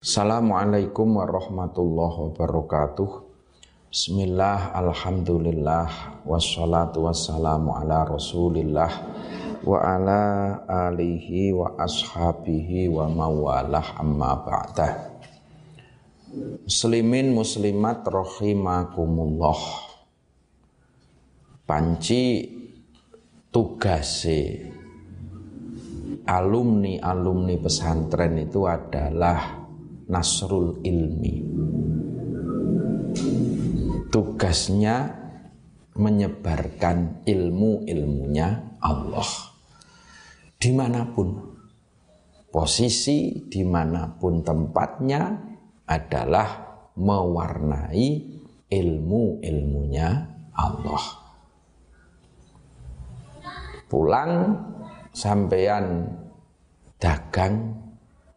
Assalamualaikum warahmatullahi wabarakatuh. Bismillah, Alhamdulillah Wassalatu wassalamu ala rasulillah Wa ala alihi wa ashabihi wa mawalah amma ba'dah. Muslimin muslimat rahimakumullah. Panci tugase alumni-alumni pesantren itu adalah nasrul ilmi. Tugasnya menyebarkan ilmu-ilmunya Allah. Di mana pun, posisi di mana pun tempatnya adalah mewarnai ilmu-ilmunya Allah. Pulang sampean dagang,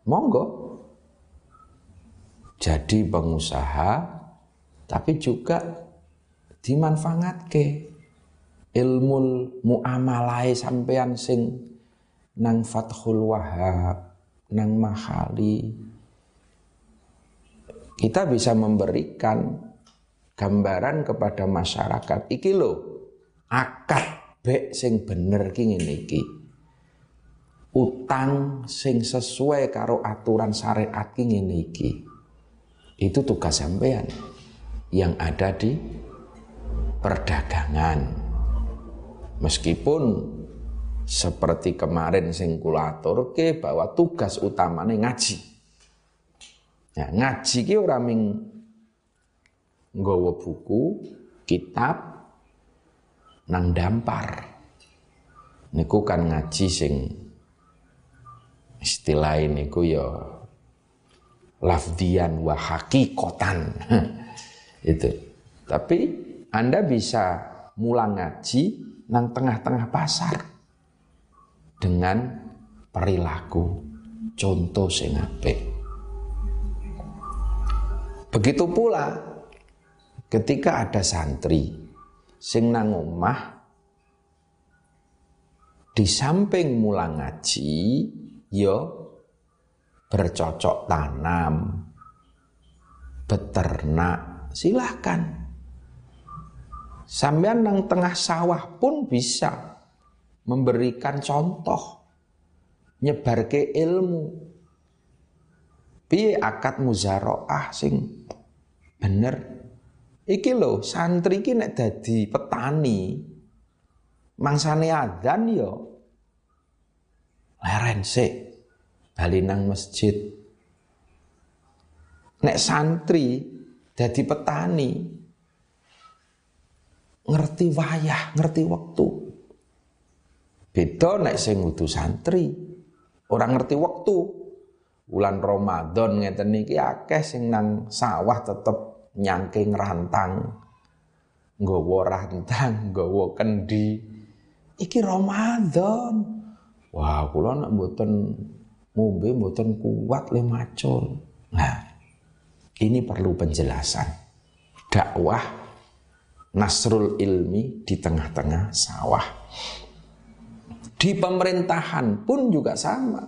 monggo jadi pengusaha tapi juga dimanfaatke ilmu muamalai sampean sing nang Fathul Wahab nang Mahali. Kita bisa memberikan gambaran kepada masyarakat. Iki lo akad bek sing bener ki ngene iki. Utang sing sesuai karo aturan syariat ki ngene iki itu tugas sampean yang ada di perdagangan. Meskipun seperti kemarin sing kula aturke bahwa tugas utamanya ngaji. Ya, ngaji ki ora ming nggawa buku, kitab nang dampar. Niku kan ngaji sing istilah ini ku ya lafdian wa hakikotan. itu. Tapi Anda bisa mulang ngaji nang tengah-tengah pasar dengan perilaku contoh sing. Begitu pula ketika ada santri sing nang omah di samping mulang ngaji yo bercocok tanam, beternak, silahkan. Sampean nang tengah sawah pun bisa memberikan contoh, nyebar ke ilmu. Piye akad muzaroah sing bener. Iki lho santri ki nek dadi petani mangsane adzan yo leren sik bali nang masjid. Nek santri jadi petani ngerti wayah, ngerti waktu. Beda nek sing ngudu santri, orang ngerti waktu. Bulan Ramadan ngeten niki akeh sing nang sawah tetep nyangking rantang. Nggawa rantang, nggawa kendi. Iki Ramadan. Wah, kula nek mboten ngombe mboten kuat le macul. Nah, ini perlu penjelasan. Dakwah nasrul ilmi di tengah-tengah sawah. Di pemerintahan pun juga sama.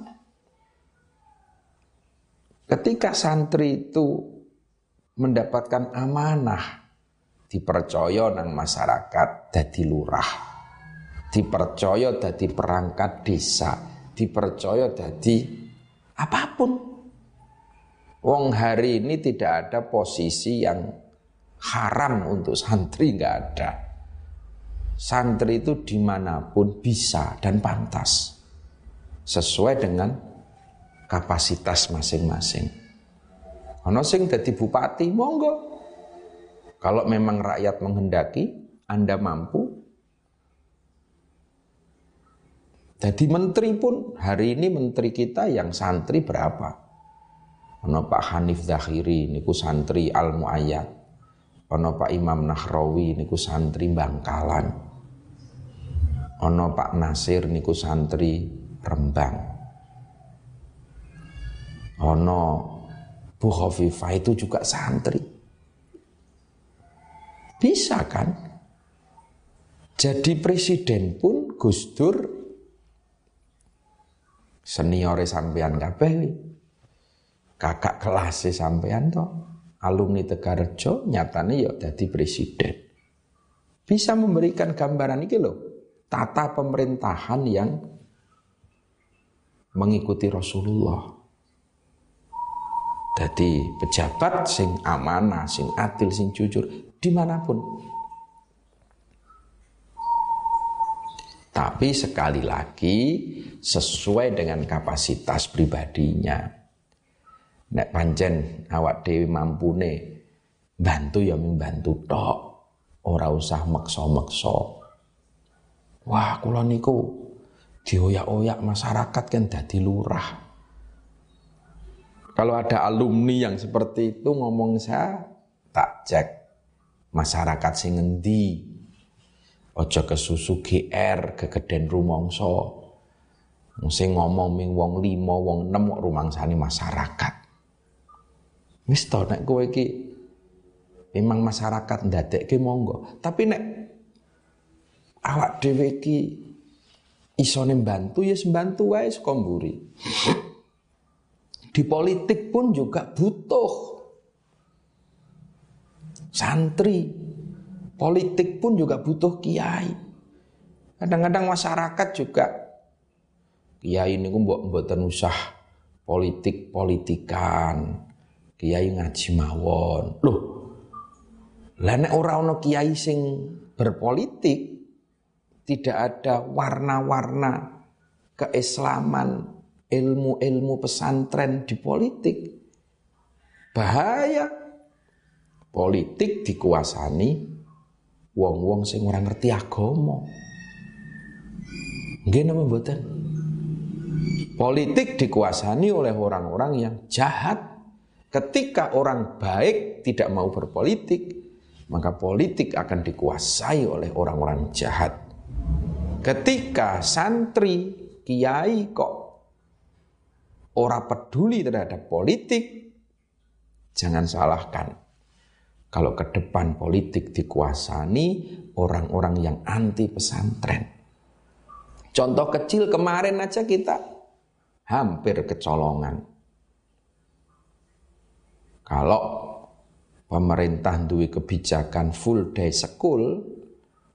Ketika santri itu mendapatkan amanah dipercaya nang masyarakat dadi lurah dipercaya dadi perangkat desa dipercaya jadi apa pun. Wong hari ini tidak ada posisi yang haram untuk santri nggak ada. Santri itu di mana pun bisa dan pantas sesuai dengan kapasitas masing-masing. Ono sing jadi bupati monggo. Kalau memang rakyat menghendaki, Anda mampu, Jadi menteri pun hari ini menteri kita yang santri berapa? Ono Pak Hanif Zahiri niku santri Al Muayyad. Ono Pak Imam Nahrawi niku santri Bangkalan. Ono Pak Nasir niku santri Rembang. Ono Bu Khofifah itu juga santri. Bisa kan? Jadi presiden pun Gus Dur seniore sampean kabeh kakak kelas sampean toh alumni Tegarjo nyatane ya jadi presiden. Bisa memberikan gambaran ini loh tata pemerintahan yang mengikuti Rasulullah. Jadi pejabat sing amanah, sing adil, sing jujur di mana pun. Tapi sekali lagi sesuai dengan kapasitas pribadinya. Nek pancen awak dewi mampune bantu ya membantu tok. Ora usah maksa-maksa. Wah, kula niku dioyak-oyak masyarakat kan dadi lurah. Kalau ada alumni yang seperti itu ngomong saya tak cek masyarakat sing ngendi. Ojo susu GR kegeden rumongso. Sing ngomong ming wong limo wong enam rumangsane masyarakat. Wis to nek kowe iki memang masyarakat ndadekke monggo. Tapi nek awak dhewe iki isone bantu ya sembantu wae saka. Di politik pun juga butuh santri. Politik pun juga butuh kiai. Kadang-kadang masyarakat juga kiai ini mbok mboten usah politik politikan. Kiai ngaji mawon. Loh. Lah nek ora ana kiai sing berpolitik tidak ada warna-warna keislaman ilmu-ilmu pesantren di politik. Bahaya. Politik dikuasani wong-wong sing ora ngerti agama. Nggih napa mboten? Politik dikuasani oleh orang-orang yang jahat. Ketika orang baik tidak mau berpolitik, maka politik akan dikuasai oleh orang-orang jahat. Ketika santri, kiai kok Orang peduli terhadap politik, jangan salahkan. Kalau ke depan politik dikuasani orang-orang yang anti pesantren. Contoh kecil kemarin aja kita hampir kecolongan. Kalau pemerintah duwe kebijakan full day school,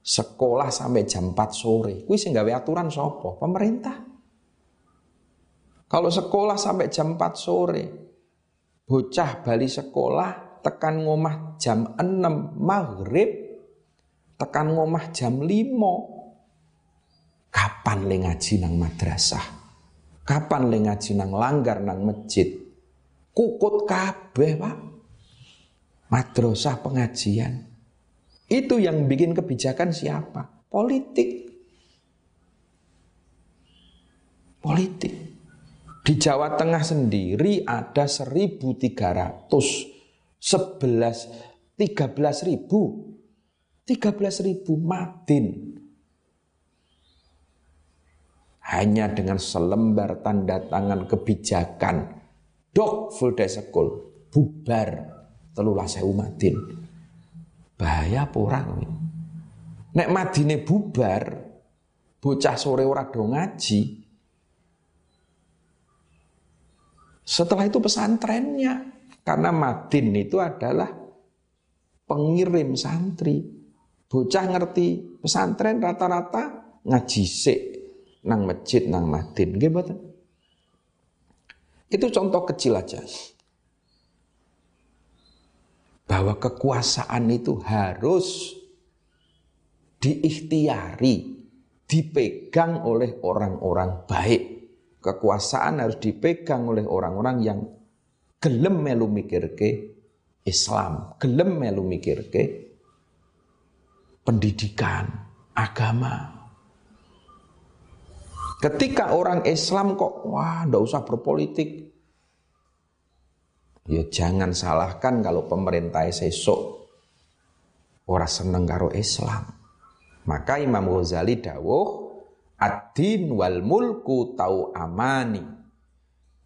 sekolah sampai jam 4 sore. Kuwi sing gawe aturan sapa? Pemerintah. Kalau sekolah sampai jam 4 sore, bocah bali sekolah tekan ngomah jam 6 maghrib, tekan ngomah jam 5. Kapan le ngaji nang madrasah? Kapan le ngaji nang langgar nang masjid? Kukut kabeh, Pak. Madrasah pengajian. Itu yang bikin kebijakan siapa? Politik. Politik. Di Jawa Tengah sendiri ada 1300 11 13 ribu. 13 ribu madin hanya dengan selembar tanda tangan kebijakan. Dok full day school. Bubar. Telulah sewu madin bahaya porang nek madine bubar bocah sore ora do ngaji. Setelah itu pesantrennya. Karena Madin itu adalah pengirim santri. Bocah ngerti pesantren rata-rata ngaji sik nang masjid nang Madin. Gimana? Itu contoh kecil aja. Bahwa kekuasaan itu harus diikhtiari, dipegang oleh orang-orang baik kekuasaan harus dipegang oleh orang-orang yang gelem melu mikirke Islam, gelem melu mikirke pendidikan, agama. Ketika orang Islam kok wah ndak usah berpolitik. Ya jangan salahkan kalau pemerintah sesok ora seneng karo Islam. Maka Imam Ghazali dawuh ad-din wal mulku tau amani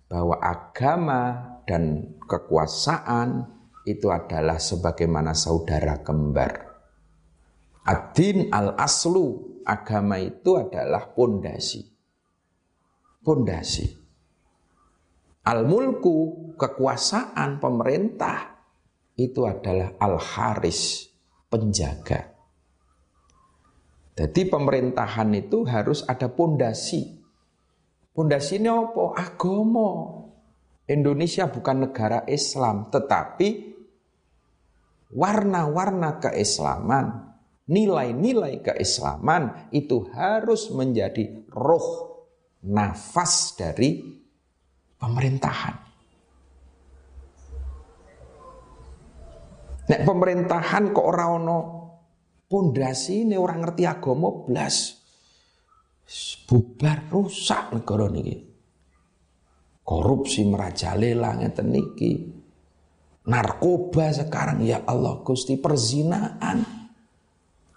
bahwa agama dan kekuasaan itu adalah sebagaimana saudara kembar. Ad-din al-aslu, agama itu adalah pondasi. Pondasi. Al-mulku kekuasaan pemerintah itu adalah al-haris, penjaga. Jadi pemerintahan itu harus ada pondasi. Pondasi ini apa? Agama. Indonesia bukan negara Islam, tetapi warna-warna keislaman, nilai-nilai keislaman itu harus menjadi roh nafas dari pemerintahan. Nek pemerintahan kok ora pondasi ini orang ngerti agama blas. Bubar rusak negara niki. Korupsi merajalela ngeten niki. Narkoba sekarang ya Allah Gusti perzinaan.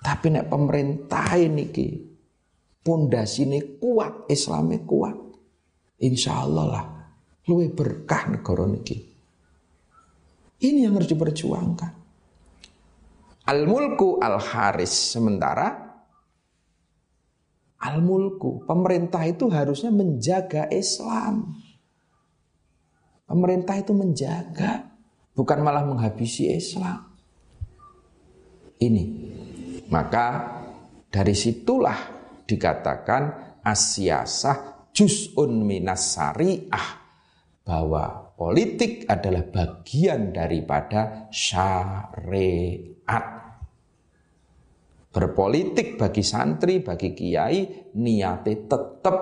Tapi nek pemerintah ini ki pondasi ini kuat, Islamnya kuat. Insya Allah lah, luwe berkah negara niki. Ini yang harus diperjuangkan. Al-mulku al-haris. Sementara al-mulku, pemerintah itu harusnya menjaga Islam. Pemerintah itu menjaga, bukan malah menghabisi Islam. Ini. Maka dari situlah dikatakan asyasah juz'un minas syariah bahwa politik adalah bagian daripada syariat berpolitik bagi santri, bagi kiai, niate tetap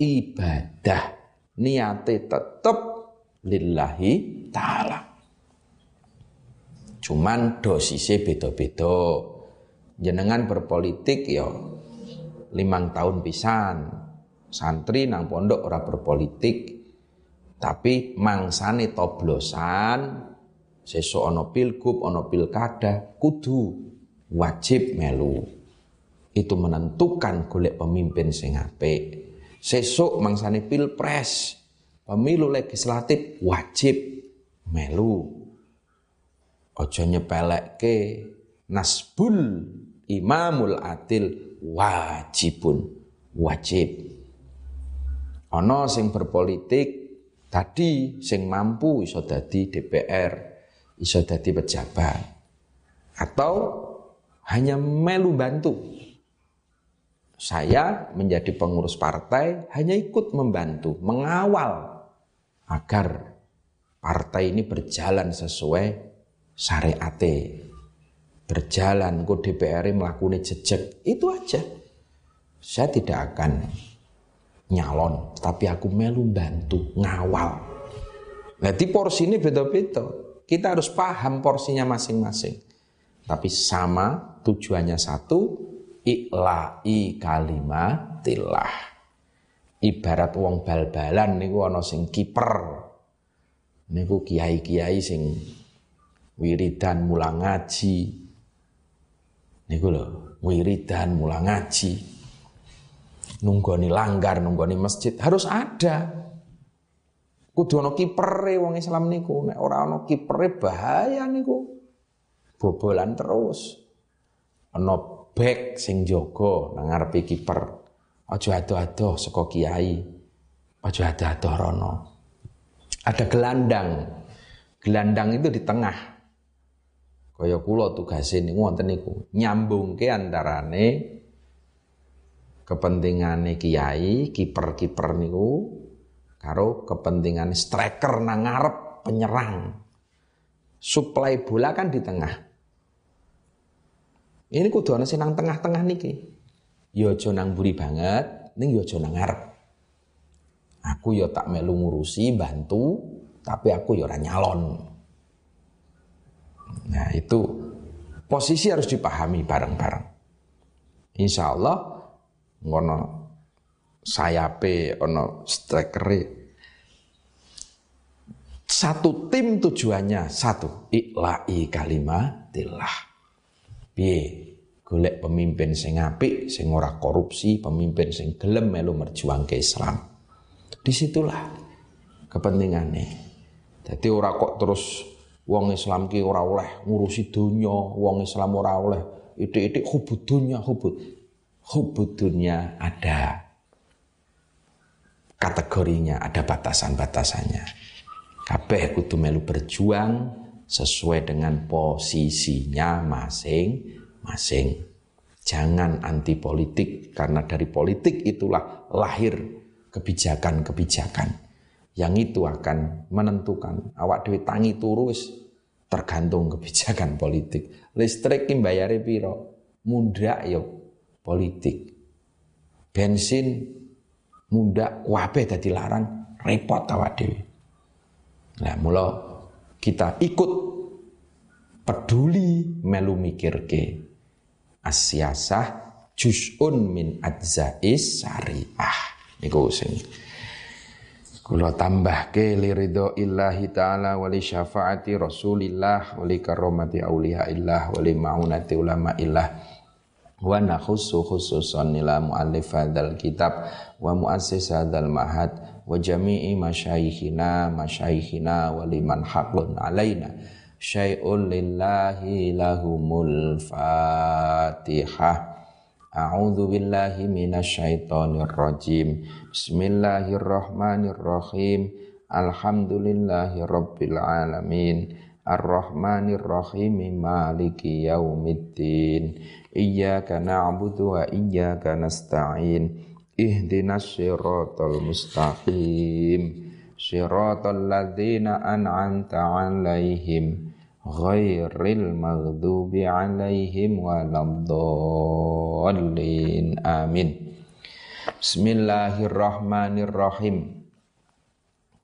ibadah. Niate tetap lillahi ta'ala. Cuman dosisnya beda-beda. Jenengan berpolitik ya limang tahun pisan. Santri nang pondok ora berpolitik. Tapi mangsane toblosan, sesuk ana pilgub, ana pilkada, kudu wajib melu. Itu menentukan golek pemimpin sing apik. Sesuk mangsane pilpres, pemilu legislatif wajib melu. Ojo nyepelekke nasbul imamul adil wajibun wajib. Ono sing berpolitik tadi sing mampu iso dadi DPR, iso dadi pejabat. Atau hanya melu bantu. Saya menjadi pengurus partai hanya ikut membantu, mengawal agar partai ini berjalan sesuai syariat. Berjalan ke DPR melakukan jejak, itu aja. Saya tidak akan nyalon, tapi aku melu bantu, ngawal. Jadi porsi ini beda-beda. Kita harus paham porsinya masing-masing. Tapi sama tujuannya satu, ikla'i kalimatillah. Ibarat wong bal-balan niku ana sing kiper. Niku kiai-kiai sing wiridan mulang ngaji. Niku lho, wiridan mulang ngaji. Nunggoni langgar, nunggoni masjid harus ada. Kudu ana kipere wong Islam niku. Nek ora ana kipere bahaya niku. Bobolan terus ana bek sing jaga nang ngarepe kiper. Ado-ado saka kiai. Aja ado-ado rono. Ada gelandang. Gelandang itu di tengah. Kaya kula tugase niku wonten niku, nyambungke antarane kepentingane kiai, kiper-kiper niku karo kepentingan striker nang penyerang. Suplai bola kan di tengah. Ini kudu ana sing nang tengah-tengah niki. Ya aja nang buri banget, ning ya aja nang ngarep. Aku ya tak melu ngurusi, bantu, tapi aku ya ora nyalon. Nah, itu posisi harus dipahami bareng-bareng. Insya Allah ngono sayape ono strekere satu tim tujuannya satu ikla'i kalimatillah Piye? Golek pemimpin sing apik, sing ora korupsi, pemimpin sing gelem melu merjuangke Islam. Di situlah kepentingannya. Jadi ora kok terus wong Islam ki ora oleh ngurusi dunia, wong Islam ora oleh itik-itik hubud dunia, hubud. Hubud dunia ada kategorinya, ada batasan-batasannya. kabeh kudu melu berjuang sesuai dengan posisinya masing-masing. Jangan anti politik karena dari politik itulah lahir kebijakan-kebijakan yang itu akan menentukan awak dewi tangi turus tergantung kebijakan politik. Listrik ki bayare piro? Mundak yo politik. Bensin mundak wabe dadi larang repot awak dewi. Nah, mula kita ikut peduli melu mikirke asyasah juz'un min adzais syariah. Niku sing kula tambahke liridho illahi ta'ala wali syafaati rasulillah wali karomati awliya illah wali ma'unati ulama illah wa nakhusu khususan nila mu'allif hadal kitab wa muassis hadal mahad wa jami'i masyayikhina masyayikhina wali man haqlun alaina syai'un lillahi lahumul fatihah. A'udzu billahi minasyaitonir rajim. Bismillahirrahmanirrahim. Alhamdulillahi rabbil alamin. Ar-Rahmanir Rahim Maliki yaumiddin. Iyyaka na'budu wa iyyaka nasta'in. Ihdinas siratal mustaqim. Siratal ladzina an'amta 'alaihim ghairil maghdubi alaihim waladdallin. Amin. Bismillahirrahmanirrahim.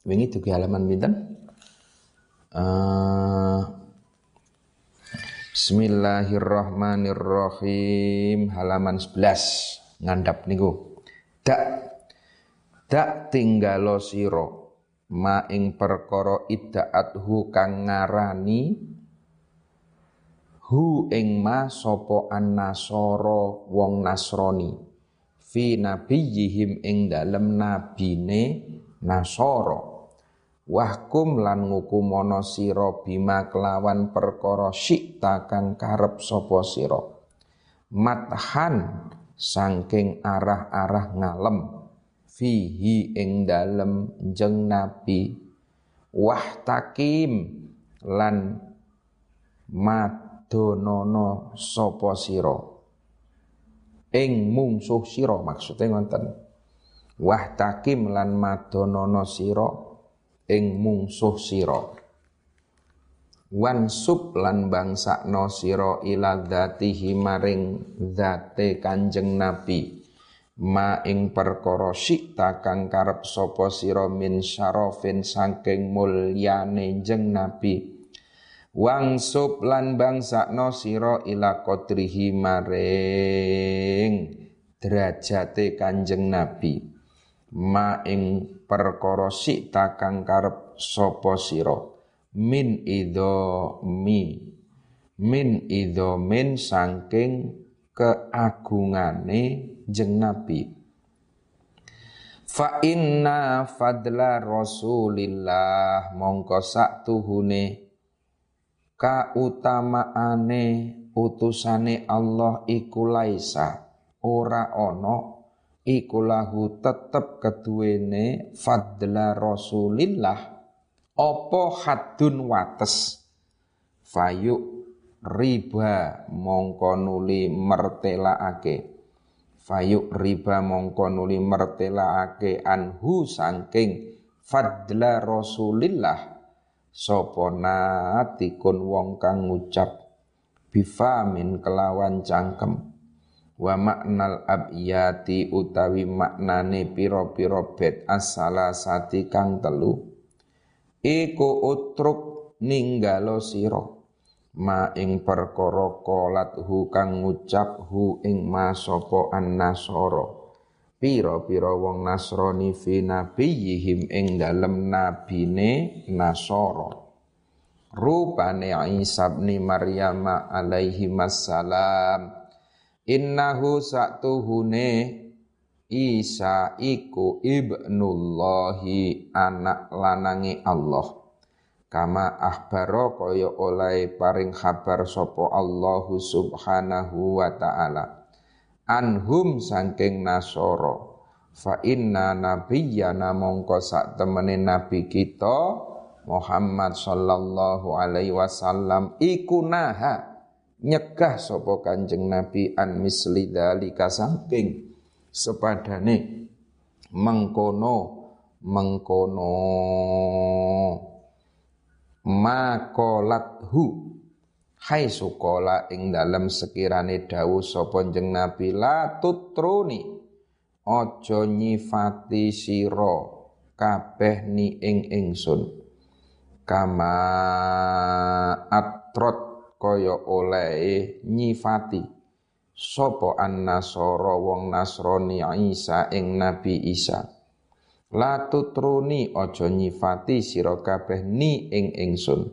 Wingi dugi halaman pinten? Uh, Bismillahirrahmanirrahim. Halaman 11 ngandap niku. Dak. Dak tinggalo sira ma ing perkara iddaathu kang ngarani hu ing ma sapa annasara wong nasrani. Fi nabiyihim ing dalem nabine nasara. Wahkum lan ngukumono sira bima kelawan perkara sikta kang karep sapa sira. Mathan saking arah-arah ngalem fihi ing dalem jeng nabi. Wahtakim lan madonono sapa sira? Ing mungsuh sira maksude ngoten. Wahtakim lan madonono sira ing mungsuh sira. Wansub lan bangsakno sira ila dzatihi maring zate kanjeng nabi ma ing perkara sikta kang karep sapa sira min syarafin saking mulyane jeng nabi. Wangsub lan bangsakno sira ila qadrihi maring derajate kanjeng nabi. Ma ing perkara sikta kang karep sapa sira min idho mi min idho min saking keagungane jeng Nabi. Fa inna fadla Rasulillah mongko tuhune kautamaane utusane Allah iku laisa. Ora ono iku lahu tetep keduwene fadla Rasulillah. Opo hadun wates? Fayuk riba mongko nuli mertelaake fayuk riba mongko nuli mertelaake anhu sangking fadla Rasulillah. Sapa natikun wong kang ngucap bifamin kelawan cangkem. Wa maknal abiyati utawi maknane piro-piro bet asala sati kang telu. Iku utruk ninggalo sira ma ing perkara kolat hu kang ngucap hu ing ma sapa annasara pira-pira wong nasrani fi nabiyihim ing dalem nabine nasara. Rupane Isa bin Maryam alaihi wassalam innahu satuhune Isa iku ibnullahi anak lanangi Allah kama ahbaro kaya oleh paring kabar sopo Allahu subhanahu wa ta'ala. Anhum sangking nasoro. Fa inna nabiyyana mongko sak temene nabi kita Muhammad sallallahu alaihi wasallam iku naha nyegah sapa Kanjeng Nabi an misli dalika saking sepadane. Mengkono mengkono makolathu. Hai sukola ing dalam sekirane dawu sapa jeng Nabi la tutruni aja nyifati sira kabeh ni ing ingsun. Kama atrot kaya oleh nyifati. Sapa annasara wong Nasrani Isa ing Nabi Isa la tutruni aja nyifati sira kabeh ni ing ingsun.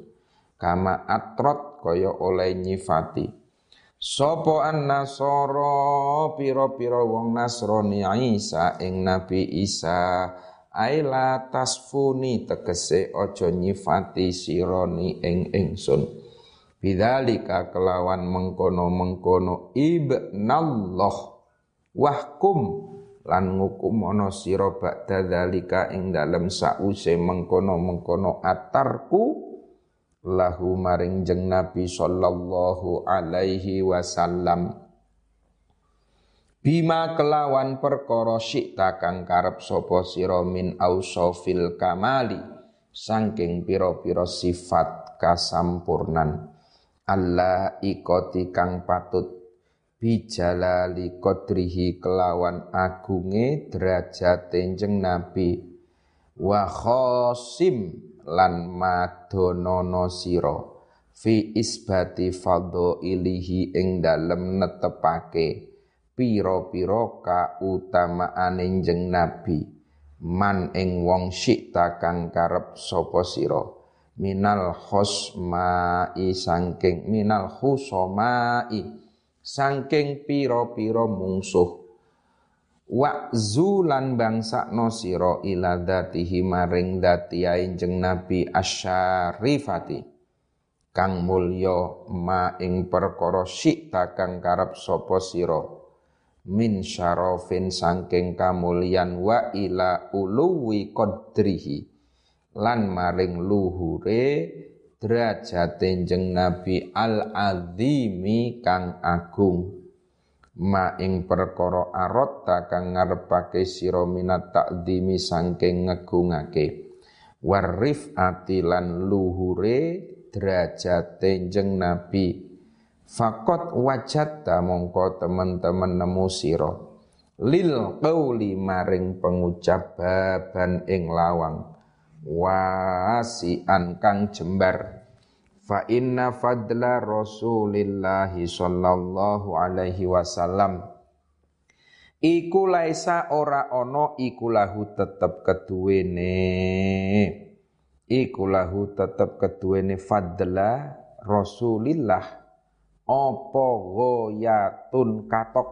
Kama atrot kaya oleh nyifati. Sapa annasara pira-pira wong Nasrani Isa ing Nabi Isa. Aila tasfuni tegese aja nyifati sira ni ing ingsun. Bidzalika kelawan mengkono-mengkono ibnallah wahkum lan ngukum ana sira ba'da dzalika ing dalem sause mengkono-mengkono atarku lahu maring jeng Nabi sallallahu alaihi wasallam. Bima kelawan perkara syikta kang karep sapa sira min ausofil kamali saking pira-pira sifat kasampurnan. Allah ikoti kang patut bijalali kodrihi kelawan agunge derajat tenjeng Nabi. Wa khosim lan madonono siro fi isbati ilihi ing dalem netepake piro-piro kautamaane jeng Nabi. Man ing wong syikta kang karep sapa sira. Minal khosmai sangking minal khusomai sangking piro-piro mungsuh. Wa zulan bangsa nosiro ila datihi maring dati jeng nabi asyarifati. Kang mulya ma ing perkara sikta kang karep sapa sira. Min syarafin sangking kamulyan wa ila uluwi qadrihi. Lan maring luhure derajate jeng Nabi al azimi kang agung. Ma ing perkara arata kang ngarepake sira minat takdimi sangking ngegungake. Warif atilan luhure derajate jeng Nabi. Fakot wajatta mongko teman-teman nemu sira. Lil qauli maring pengucap baban ing lawang wasian kang jembar. Fa inna fadla Rasulillah sallallahu alaihi wasallam. Iku laisa ora ana iku lahu tetep keduwene. Iku lahu tetep keduwene fadla Rasulillah. Apa goyatun katok?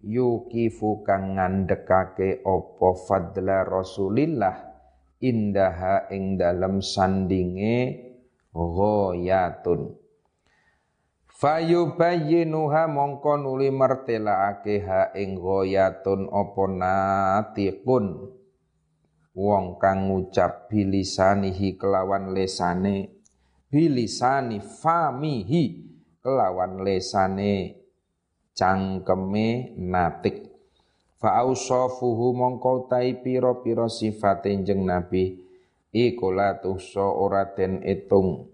Yukifu kang ngandekake apa fadla Rasulillah indaha ing dalam sandinge ghoyatun. Fayubayyinuha mongko nuli mertelaake ha ing ghoyatun apa natiqun. Wong kang ngucap bilisanihi kelawan lesane bilisani famihi kelawan lesane cangkeme natik fa ausafuhu mongko tai pira-pira sifate jeng nabi. Iku la ora den etung.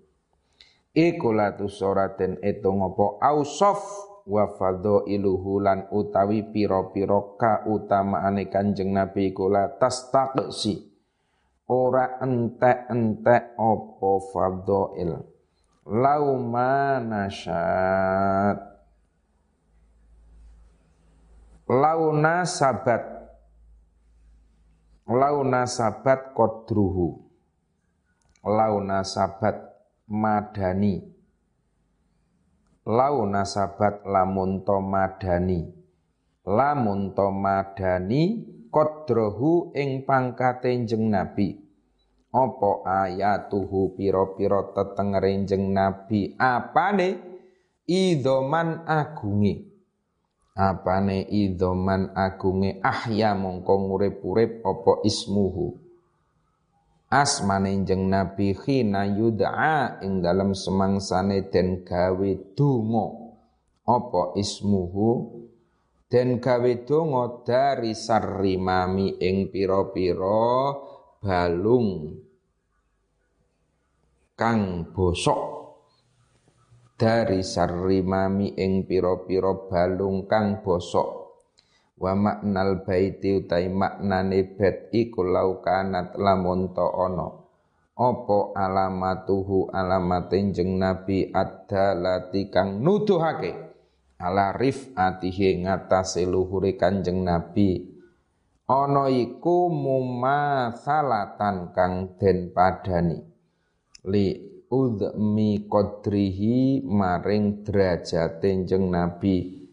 Iku la ora den etung apa? Ausaf wa fadhailuhu lan utawi pira-pira kautamaane kanjeng nabi iku la tastaqsi. Ora entek-entek apa fadhail lauma nasyat launa sabat. Launa sabat kodruhu. Launa sabat madani. Launa sabat lamun to madani. Lamun to madani kodrohu ing pangkate nabi. Opo ayatuhu piro-piro tetengere jeng nabi? Apane? Idoman agungi apane idhoman agunge ahya mongko ngurip-urip apa ismuhu? Asmane jeng nabi khina yud'a ing dalam semangsane den gawe donga. Apa ismuhu? Den gawe donga dari sarrimami ing pira-pira balung kang bosok dari sarrimami ing pira-pira balung kang bosok. Wa maknal baiti utai maknane bet iku laukanat lamun ta ana. Apa alamatuhu alamate jeng nabi ad-dalati kang nuduhake? Ala rifatihi ngatasé luhure Kanjeng Nabi. Ana iku mumasalatan kang den padani li udmi qadrihi maring derajate jeng Nabi.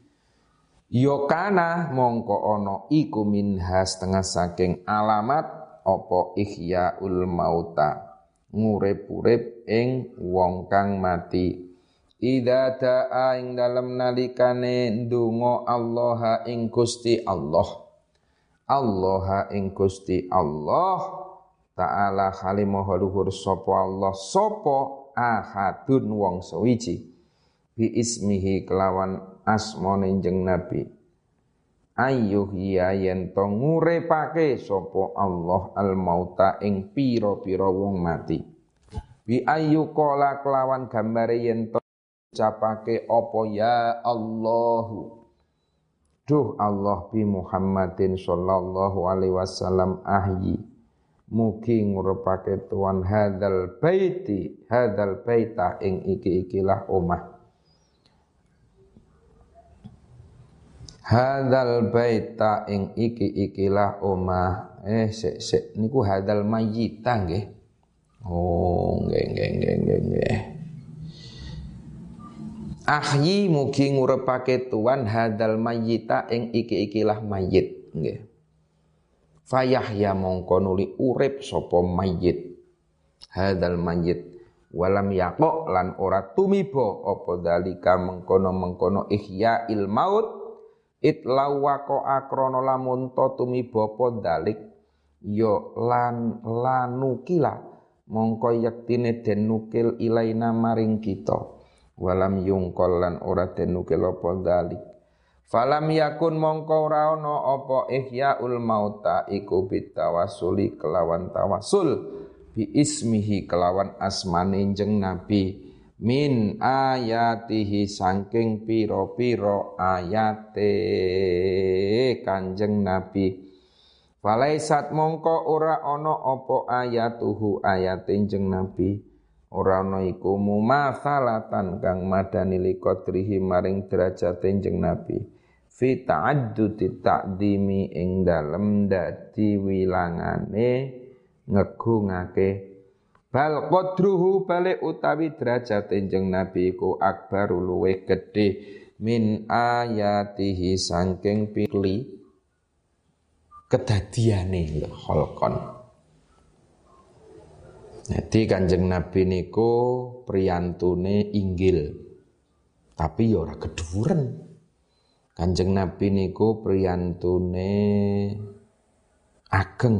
Yo kana mongko ana iku minha setengah saking alamat apa ihyaul mauta? Ngurip-urip ing wong kang mati. Ida ta'a ing dalam nalikane ndonga Allah ing Gusti Allah. Allah ing Gusti Allah Ta'ala khalimaha luhur sapa Allah. Sapa ahadun wong sewiji bi ismihi kelawan asmane jeng Nabi. Ayyuh ya yen to ngurepake sapa Allah al mauta ing pira-pira wong mati. Bi ayyu qala kelawan gambare yen to capake opo ya Allahu. Duh Allah bi Muhammadin sallallahu alaihi wasallam ahyi mugi ngurupake tuan hadal baiti hadal baita ing iki-ikilah omah. Hadal baita ing iki-ikilah omah. Eh sik sik. Niku hadal mayyita nggih. Oh nggih nggih nggih nggih Ahyi mugi ngurepake tuan hadal mayita ing iki-ikilah mayit nggih. Fayahya mongko nuli urip sapa mayit. Hadal mayit. Walam yaqo lan ora tumiba apa dalika mengkono-mengkono ihya il maut itlawaqo akrono lamun to tumiba apa dalik yo ya lan lanukila mongko yektine den nukil ilaina maring kita. Walam yungkol lan ora den nukil apa dalik falam yakun mongko ora ana apa ihyaul mauta iku bitawasuli kelawan tawasul bi ismihi kelawan asmane jeng nabi min ayatihi saking piro-piro ayate kanjeng nabi. Falaisat mongko ora ana apa ayatuhu ayate jeng nabi ora ana iku mumatsalatan kang madani li qadrihi maring derajate jeneng nabi. Fi ta'addudi ta'dimi ing dalem dadi wilangane ngegungake. Bal qadruhu balik utawi derajate jeneng nabi iku akbar luwe gedhe min ayatihi saking pili kedadiane lho kholqon jadi kanjeng Nabi niku priyantune inggil. Tapi ya ora keduren. Kanjeng Nabi niku priyantune ageng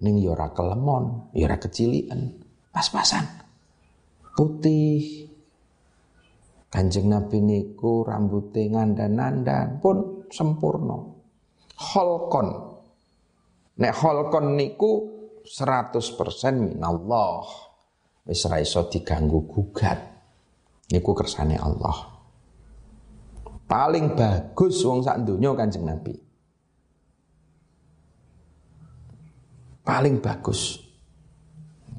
ning ya ora kelemon, ya ora kecilian, pas-pasan. Putih. Kanjeng Nabi niku rambutnya ngandan-nandan pun sempurna. Holkon. Nek holkon niku 100% minallah. Wis ra iso diganggu gugat. Niku kersane Allah. Paling bagus wong sak donya Kanjeng Nabi. Paling bagus.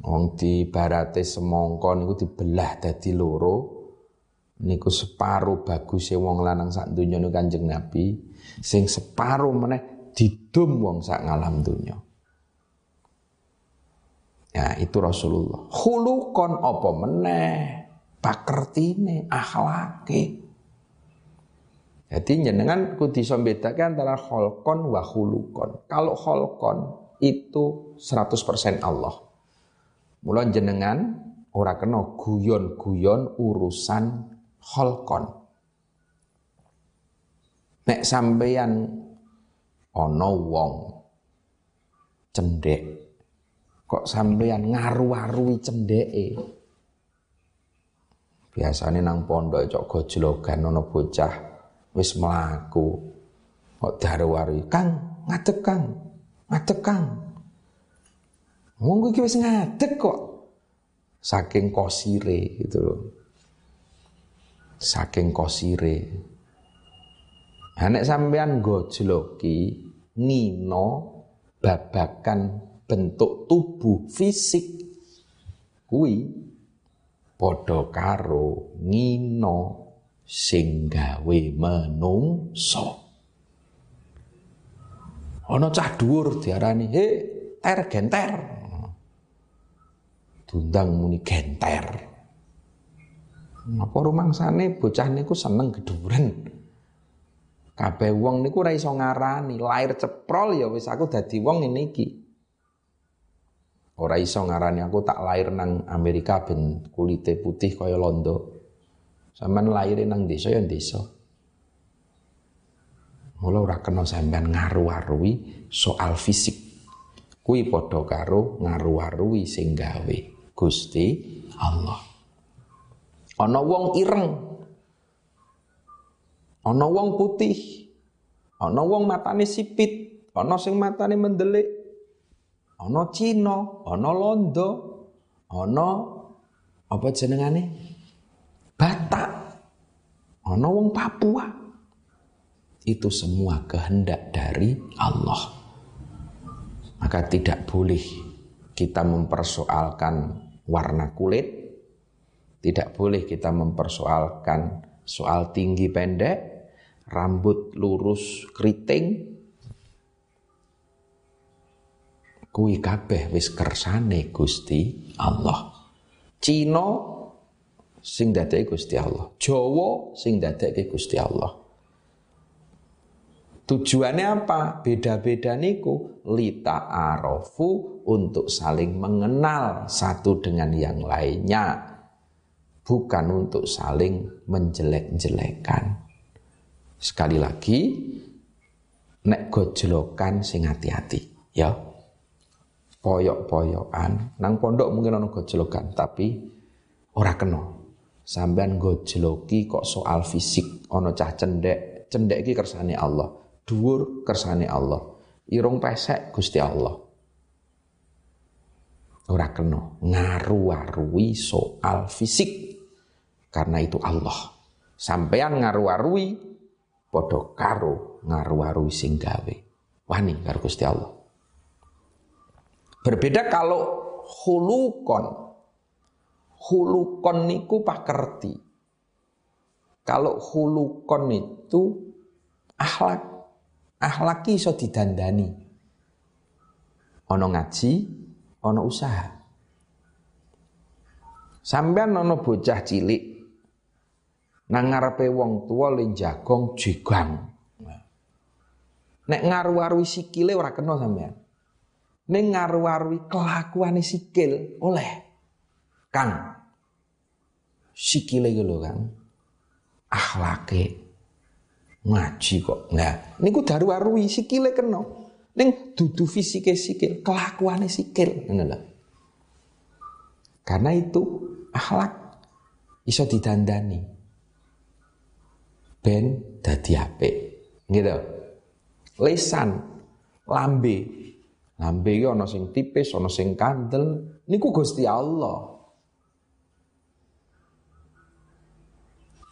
Wong di barate semongko niku dibelah dadi loro. Niku separuh bagusnya wong lanang sak donya Kanjeng Nabi, sing separuh meneh didum wong sak ngalam donya. Ya itu Rasulullah. Hulukon apa meneh? Pakertine, akhlake. Jadi jenengan kudu bedakan antara holkon wa hulukon. Kalau holkon itu 100% Allah. Mula jenengan ora kena guyon-guyon urusan holkon. Nek sampeyan ana wong cendek kok sampean ngaru-arui cendeke. Biasanya nang pondok cok gojlogan ana bocah wis mlaku. Kok daru-arui, "Kang, ngadeg Kang. Ngadeg Kang." Wong wis ngadeg kok. Saking kosire gitu loh. Saking kosire. Nek sampean gojloki nino babakan bentuk tubuh fisik kuwi padha karo ngino sing gawe menungso. Ana cah dhuwur diarani he ter genter. Dundang muni genter. Apa rumangsane bocah niku seneng geduren kabeh wong niku ora iso ngarani lahir ceprol ya wis aku dadi wong ngene iki Ora iso ngarani aku tak lahir nang Amerika ben kulite putih kaya londo. Sampeyan lahir nang desa ya desa. Mula ora kena sampean ngaru-arui soal fisik. Kuwi padha karo ngaru-arui sing gawe Gusti Allah. Ana wong ireng. Ana wong putih. Ana wong matane sipit, ana sing matane mendelik, ana Cina, ana Londo, ana apa jenengane? Batak. Ana wong Papua. Itu semua kehendak dari Allah. Maka tidak boleh kita mempersoalkan warna kulit, tidak boleh kita mempersoalkan soal tinggi pendek, rambut lurus keriting, kuwi kabeh wis kersane Gusti Allah. Cina sing dadeke Gusti Allah. Jawa sing dadeke Gusti Allah. Tujuannya apa? Beda-beda niku lita arofu untuk saling mengenal satu dengan yang lainnya. Bukan untuk saling menjelek-jelekan. Sekali lagi, nek gojlokan sing hati-hati, ya poyok-poyokan. Nang pondok mungkin ana gojlokan tapi ora kena. Sampean gojloki kok soal fisik. Ana cah cendek cendek iki kersane Allah. Dhuwur kersane Allah. Irung pesek Gusti Allah. Ora kena. Ngaru-arui soal fisik. Karena itu Allah. Sampean ngaru-arui padha karo ngaru-arui sing gawe. Wani karo Gusti Allah Berbeda kalau hulukon. Hulukon niku pakerti. Kalau hulukon itu akhlak. Akhlak iso didandani. Ono ngaji, ono usaha. Sampean ono bocah cilik nang ngarepe wong tua le jagong jigang. Nek ngaru-arui sikile ora kena sampean. Ning ngaru-arui kelakuane sikil oleh. Kang. Sikile iki lho, Kang. Akhlake ngaji kok. Nah, niku daru-arui sikile kena. Ning dudu fisike sikil, kelakuane sikil, ngono lho. Karena itu akhlak iso didandani. Ben dadi apik. Gitu. Lesan, lambe Lambe iki ana sing tipis, ana sing kandel, niku Gusti Allah.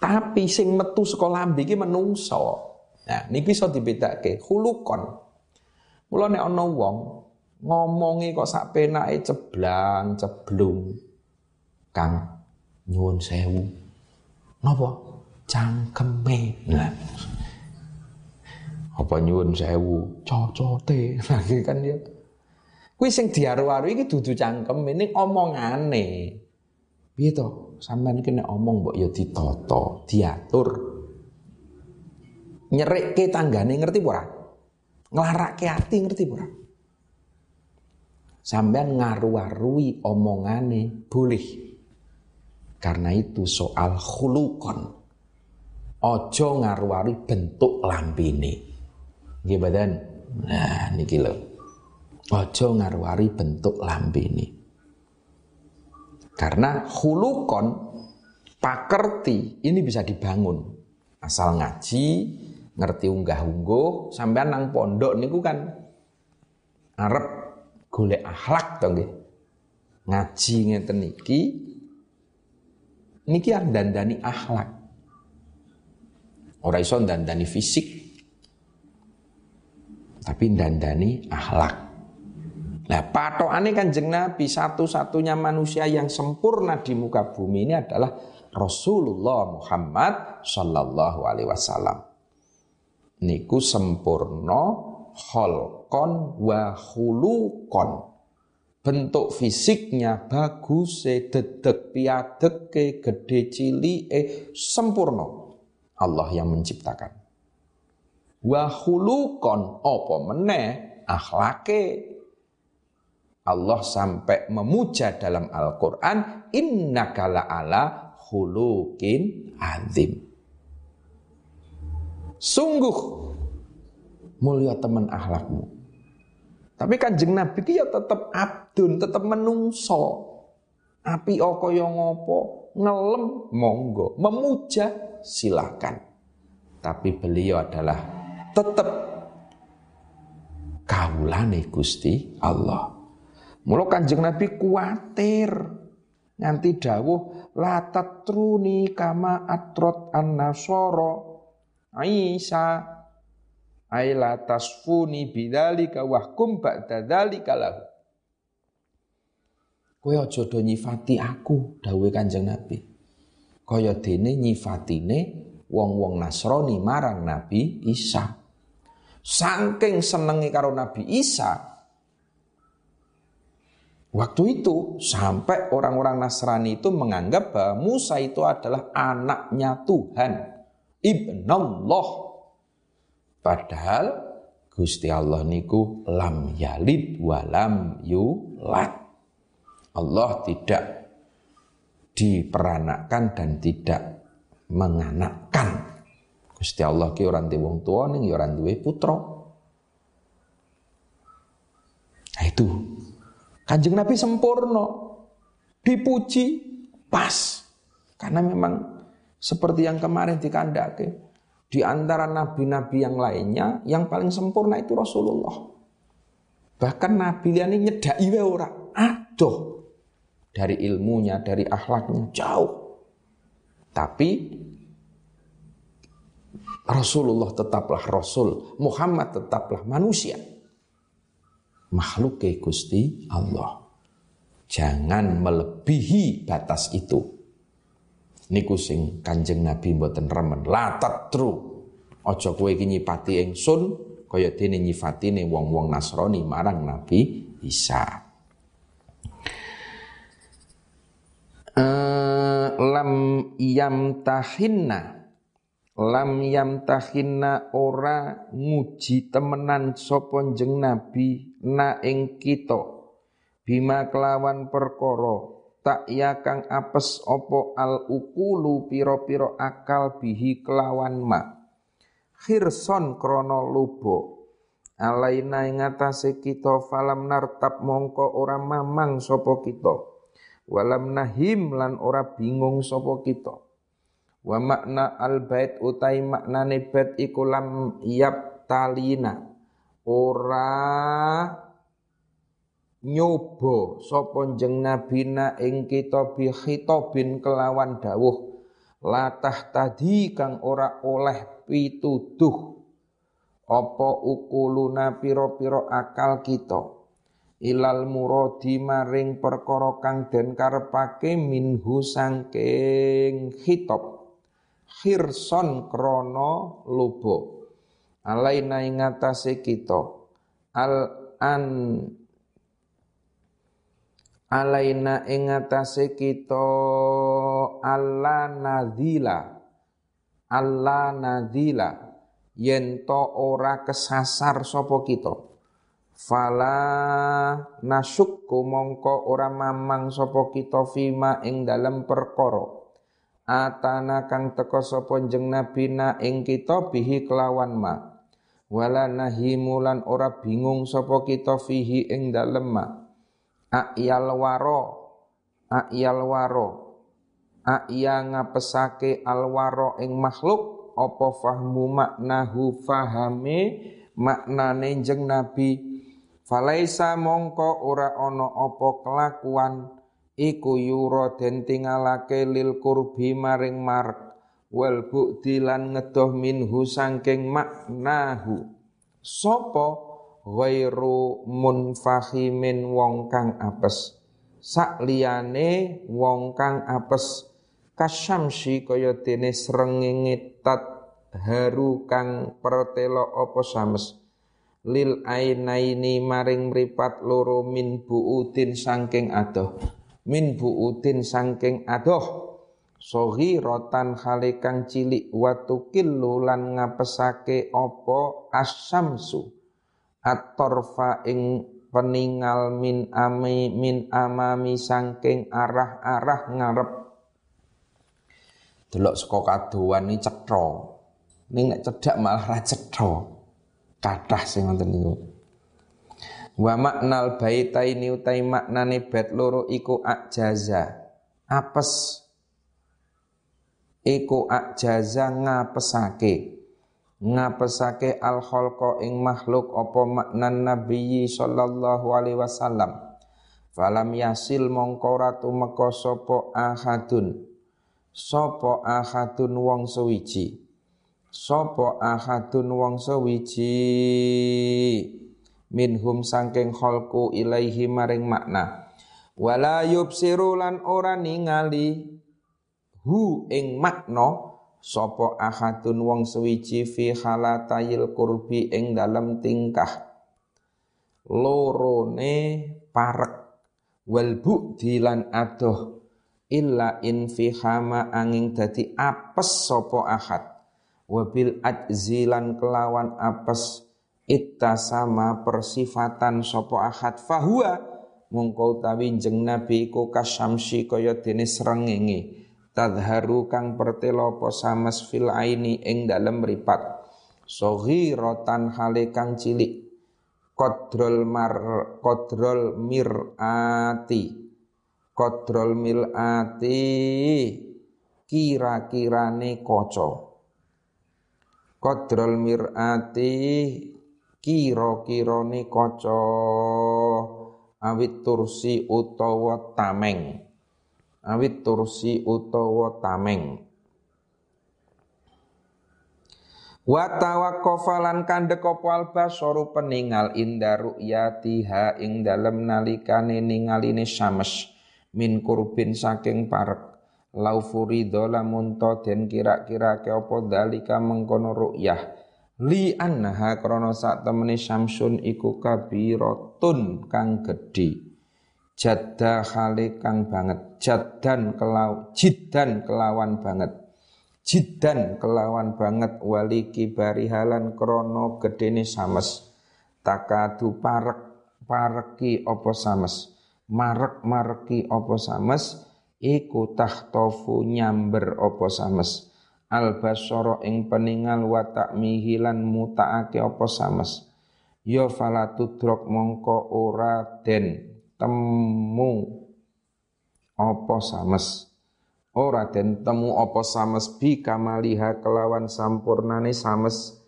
Tapi sing metu saka lambe iki menungso. Nah, niki iso dibedakake hulukon. Mula nek ana wong ngomongi kok sak penake ceblang, ceblung. Kang nyuwun sewu. Napa? Cangkeme. Nah, apa nyuwun sewu? Cocote. Lagi kan ya. Kuwi sing diaru-aru iki dudu cangkem ini omongane. Piye to? Sampean nek omong mbok ya ditata diatur. Nyerikke tanggane ngerti ora? Nglarake ati ngerti ora? Sampean ngaru-arui omongane boleh. Karena itu soal khulukon. Ojo ngaru-arui bentuk lambene Nggih badan. Nah niki lho. Ojo ngarwari bentuk ini. Karena hulukon pakerti ini bisa dibangun. Asal ngaji, ngerti unggah-ungguh, sampai nang pondok niku kan arep golek akhlak to nggih. Ngaji ngeten niki niki dandani akhlak. Ora iso dandani fisik. Tapi dandani akhlak. Nah, patokane Kanjeng Nabi satu-satunya manusia yang sempurna di muka bumi ini adalah Rasulullah Muhammad sallallahu alaihi wasallam. Niku sempurna holkon wa hulukon bentuk fisiknya bagus, dedek piadek, gede cili, eh sempurna. Allah yang menciptakan. Wahulukon opo meneh akhlake. Allah sampai memuja dalam Al-Quran, innaka ala hulukin azim. Sungguh mulia teman akhlakmu. Tapi kanjeng Nabi ya tetep abdun, tetep menungso. Api oko yang ngopo, ngelem monggo, memuja silakan. Tapi beliau adalah tetep kaulane Gusti Allah. Mula kanjeng Nabi kuatir nganti dawuh la tatruni kama atrot an-nasara Aisyah Aila tasfuni bidzalika wahkum ba'da dzalika lahu. Kowe aja do nyifati aku, dawuhe Kanjeng Nabi. Kaya dene nyifatine wong-wong Nasrani marang Nabi Isa. Saking senenge karo Nabi Isa, Waktu itu sampai orang-orang Nasrani itu menganggap bahwa Musa itu adalah anaknya Tuhan. Ibnullah Padahal Gusti Allah niku lam yalid walam yulad. Allah tidak diperanakan dan tidak menganakkan. Gusti Allah ki orang wong tua ning ya duwe putra. Nah itu Kanjeng Nabi sempurna, dipuji pas. Karena memang seperti yang kemarin dikandake, di antara nabi-nabi yang lainnya, yang paling sempurna itu Rasulullah. Bahkan nabi ini nyedai ora. Aduh. Dari ilmunya, dari akhlaknya jauh. Tapi Rasulullah tetaplah Rasul, Muhammad tetaplah manusia. Makhluk ke Gusti Allah. Jangan melebihi batas itu. Niku sing Kanjeng Nabi mboten remen. La tatru aja kowe iki nyipati ingsun kaya dene nyifatine wong-wong Nasrani marang Nabi Isa. Uh, lam yam tahinna lam yam tahinna ora nguji temenan sapa jeng Nabi na ing kita. Bima kelawan perkara tak ya kang apes opo al ukulu piro-piro akal bihi kelawan ma. Khirson krono lubo. Alaina ing atase kita falam nartab mongko ora mamang sopo kita. Walam nahim lan ora bingung sopo kita wa makna al bait utai maknane bait iku lam yap talina. Ora nyoba sapa jeng nabina ing kita bi khitabin kelawan dawuh. Latah tadi kang ora oleh pituduh. Apa ukuluna pira-pira akal kita? Ilal muradi maring perkara kang den karepake minhu sangking khitab khirson krana lobo alaina ing kita. Al an alaina ing kita alla nadila alla nadila yen to ora kesasar sapa kita. Fala nasukku mongko ora mamang sapa kita fima ing dalem perkara atana kang teka sapa jeng nabina ing kita bihi kelawan ma. Wala nahimulan ora bingung sapa kita fihi ing dalem ma. Ayal waro ayal waro. Aya ngapesake alwaro ing makhluk apa fahmu maknahu fahame maknane jeng nabi? Falaisa mongko ora ana apa kelakuan iku yura den tingalake lil kurbi maring marek wal bu'di lan ngedoh minhu sangking maknahu. Sapa ghairu munfahimin wong kang apes. Sak liyane wong kang apes. Kasyamsi kaya dene srengenge tat haru kang pertelo apa sames. Lil ainaini maring mripat loro min buutin sangking adoh min buutin sangking adoh Sohi rotan kang cilik watukil lulan ngapesake opo asamsu atorfa ing peninggal min ami min amami sangking arah-arah ngarep. Delok saka kaduan ni cetha. Ning nek cedak malah ra cetha. Kathah sing niku wa maknal baitaini utai maknane bet loro iku ajaza apes. Iku akjaza ngapesake. Ngapesake al khalqa ing makhluk apa maknan nabiyyi sallallahu alaihi wasallam. Falam yasil mongko ratu meka sapa ahadun. Sapa ahadun wong sewiji sapa ahadun wong sewiji minhum sangking khalqu ilaihi maring makna. Wala yubsiru lan ora ningali hu ing makna sapa ahadun wong sewiji fi halatayil kurbi ing dalam tingkah. Lorone parek wal dilan adoh illa in fi hama angin dadi apes sapa ahad. Wabil ajzilan kelawan apes itta sama persifatan sapa ahad fahuwa mungkau tawi jeng nabi iku kasyamsi kaya dene srengenge. Tadharu kang pertelo apa sames fil aini ing dalem mripat. Rotan hale kang cilik. Kodrol mar kodrol mirati. Kodrol milati kira-kirane kaca. Kodrol mirati kira-kirane kaca awit tursi utawa tameng. Awit tursi utawa tameng. Wa tawaqqafa lan kandhek apa albasaru? Peningal inda ru'yatiha ing dalem nalikane ningaline syams min kurbin saking parek. Lau furido lamun to den kira-kira ke apa dalika mengkono ru'yah li annaha krana sak temene syamsun iku kabiratun kang gedhe. Jadda khali kang banget. Jaddan kelau jiddan kelawan banget. Jiddan kelawan banget. Wali kibari halan krono gedene sames. Takadu parek pareki opo sames? Marek mareki opo sames? Iku tahtofu nyamber opo sames al basara ing peningal wa takmihilan mutaake opo sames? Ya mongko ora den temu apa sames. Ora den temu apa sames bi kamaliha kelawan sampurnane sames.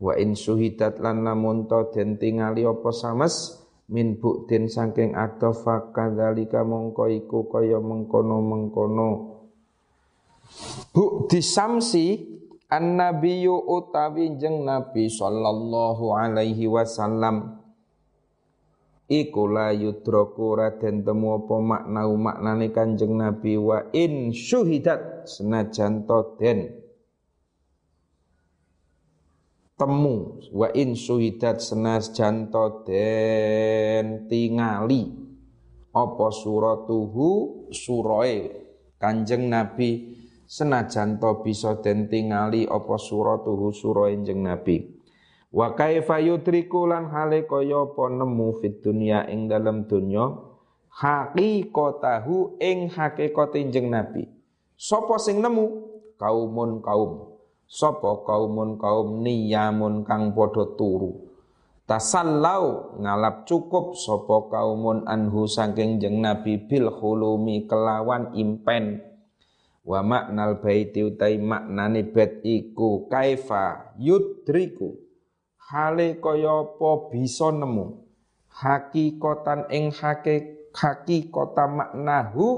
Wa in suhidat lan to den tingali apa sames min buktin saking adofa kadzalika mongko iku kaya mengkono-mengkono bukti samsi an nabiyyu utawi jeng nabi sallallahu alaihi wasallam iku la yudraku raden temu apa maknau maknane Kanjeng Nabi wa in syuhidat senajan to den. Temu wa in syuhidat senajan to den tingali apa suratuhu suroe Kanjeng Nabi senajan to bisa den tingali apa suratuhu suroe Kanjeng Nabi Wa kaifa yudriku lan hale kaya apa nemu fit dunya ing dalam dunya haqiqatahu ing hakikate jeneng Nabi. Sopo sing nemu? Kaumun kaum. sapa kaumun kaum niyamun kang padha turu tasallau ngalap cukup sapa kaumun anhu saking jeng nabi bil kelawan impen wa maknal baiti utai maknane bet iku kaifa yudriku. Hale kaya bisa nemu? Hakikatan ing hakik kota maknahu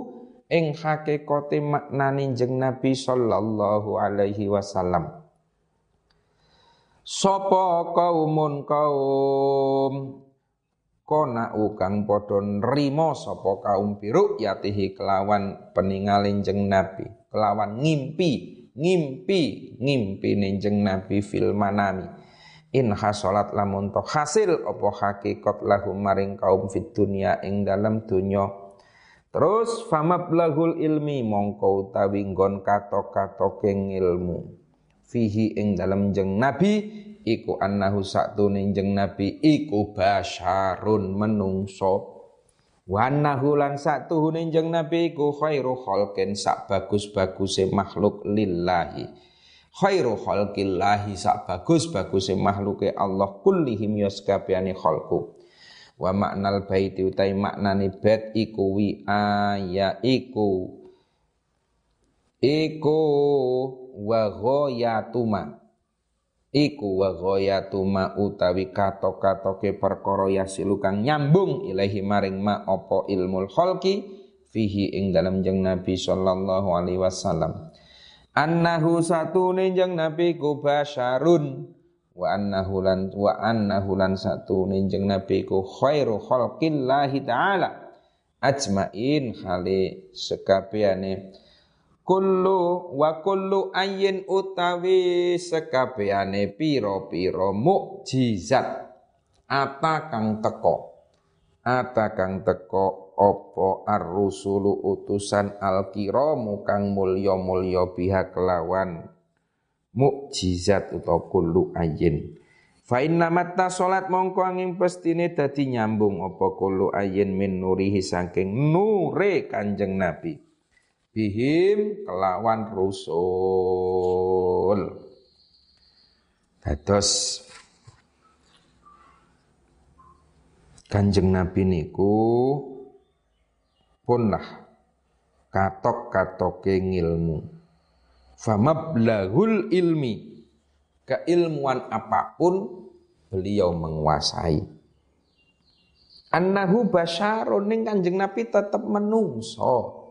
ing hakikate maknane jeng Nabi sallallahu alaihi wasallam. Sopo kaumun kaum kona ukang padha nrimo sapa kaum biru yatihi kelawan peningalin jeng Nabi. Kelawan ngimpi ngimpi ngimpi jeng Nabi fil manami. In hasolat lamun to hasil apa hakikat lahum maring kaum fit dunya ing dalam dunya. Terus famablahul ilmi mongko utawi nggon katok-katoke ilmu. Fihi ing dalam jeng nabi iku annahu saktune jeng nabi iku basyarun menungso. Wa annahu lan saktuhune jeng nabi iku khairu khalqin sak bagus-baguse makhluk lillahi. Khairu khalqillahi sak bagus-baguse makhluke Allah kullihim yaskabiyani khalqu. Wa maknal baiti utai maknane bait iku wi aya iku iku wa ghayatuma iku wa ghayatuma utawi katok-katoke perkara yasilu kang nyambung ilahi maring ma apa ilmul khalqi fihi ing dalam jeng Nabi sallallahu alaihi wasallam. Annahu satune jeng Nabi ku basyarun wa annahu lan wa annahu lan satu ninjeng nabi ku khairu khalqillahi taala. Ajmain khali sekabiane kullu wa kullu ayin utawi sekabiane piro-piro mukjizat. Apa kang teko? Apa kang teko? Opo ar-rusulu utusan al-kiramu kang mulya-mulya biha kelawan mukjizat utawa kullu ayin Fa inna matta salat mongko angin pestine dadi nyambung apa kullu ayin min nurihi saking nure Kanjeng Nabi. Bihim kelawan rusul. Dados Kanjeng Nabi niku punlah katok-katoke ngilmu Famablahul ilmi keilmuan apa pun beliau menguasai. Annahu basyarun ning Kanjeng Nabi tetap menungso.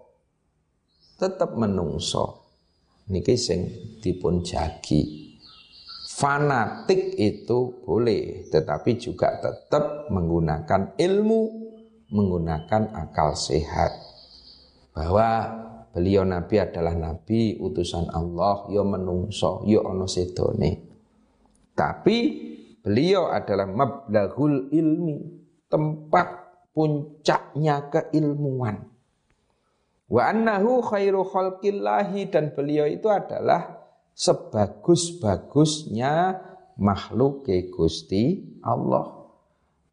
Tetap menungso. Niki sing dipun jagi. Fanatik itu boleh, tetapi juga tetap menggunakan ilmu, menggunakan akal sehat. Bahwa beliau nabi adalah nabi utusan Allah yo ya menungso yo ya ono sedone tapi beliau adalah mablaghul ilmi tempat puncaknya keilmuan wa annahu khairu khalqillahi dan beliau itu adalah sebagus-bagusnya makhluk Gusti Allah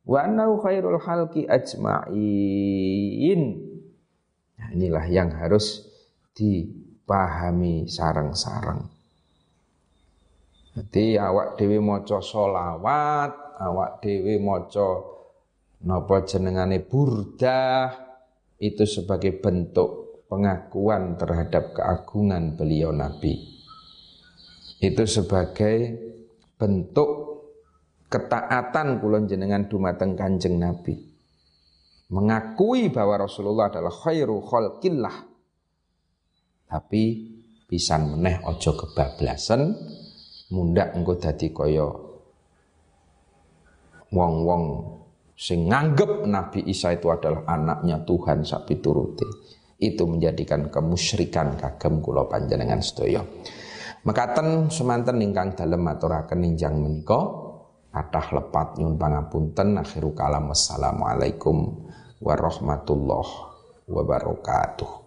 wa annahu khairul khalqi ajma'in nah, inilah yang harus dipahami sarang-sarang. Jadi awak dewi moco solawat, awak dewi moco nopo jenengane burdah itu sebagai bentuk pengakuan terhadap keagungan beliau Nabi. Itu sebagai bentuk ketaatan kulon jenengan dumateng kanjeng Nabi. Mengakui bahwa Rasulullah adalah khairu khalqillah tapi pisan meneh ojo kebablasan mundak engko dadi kaya wong-wong sing nganggep Nabi Isa itu adalah anaknya Tuhan sapi turuti itu menjadikan kemusyrikan kagem kula panjenengan sedaya. Mekaten semanten ingkang dalem aturaken ninjang menika kathah lepat nyun pangapunten. Akhiru kalam. Wassalamualaikum warahmatullahi wabarakatuh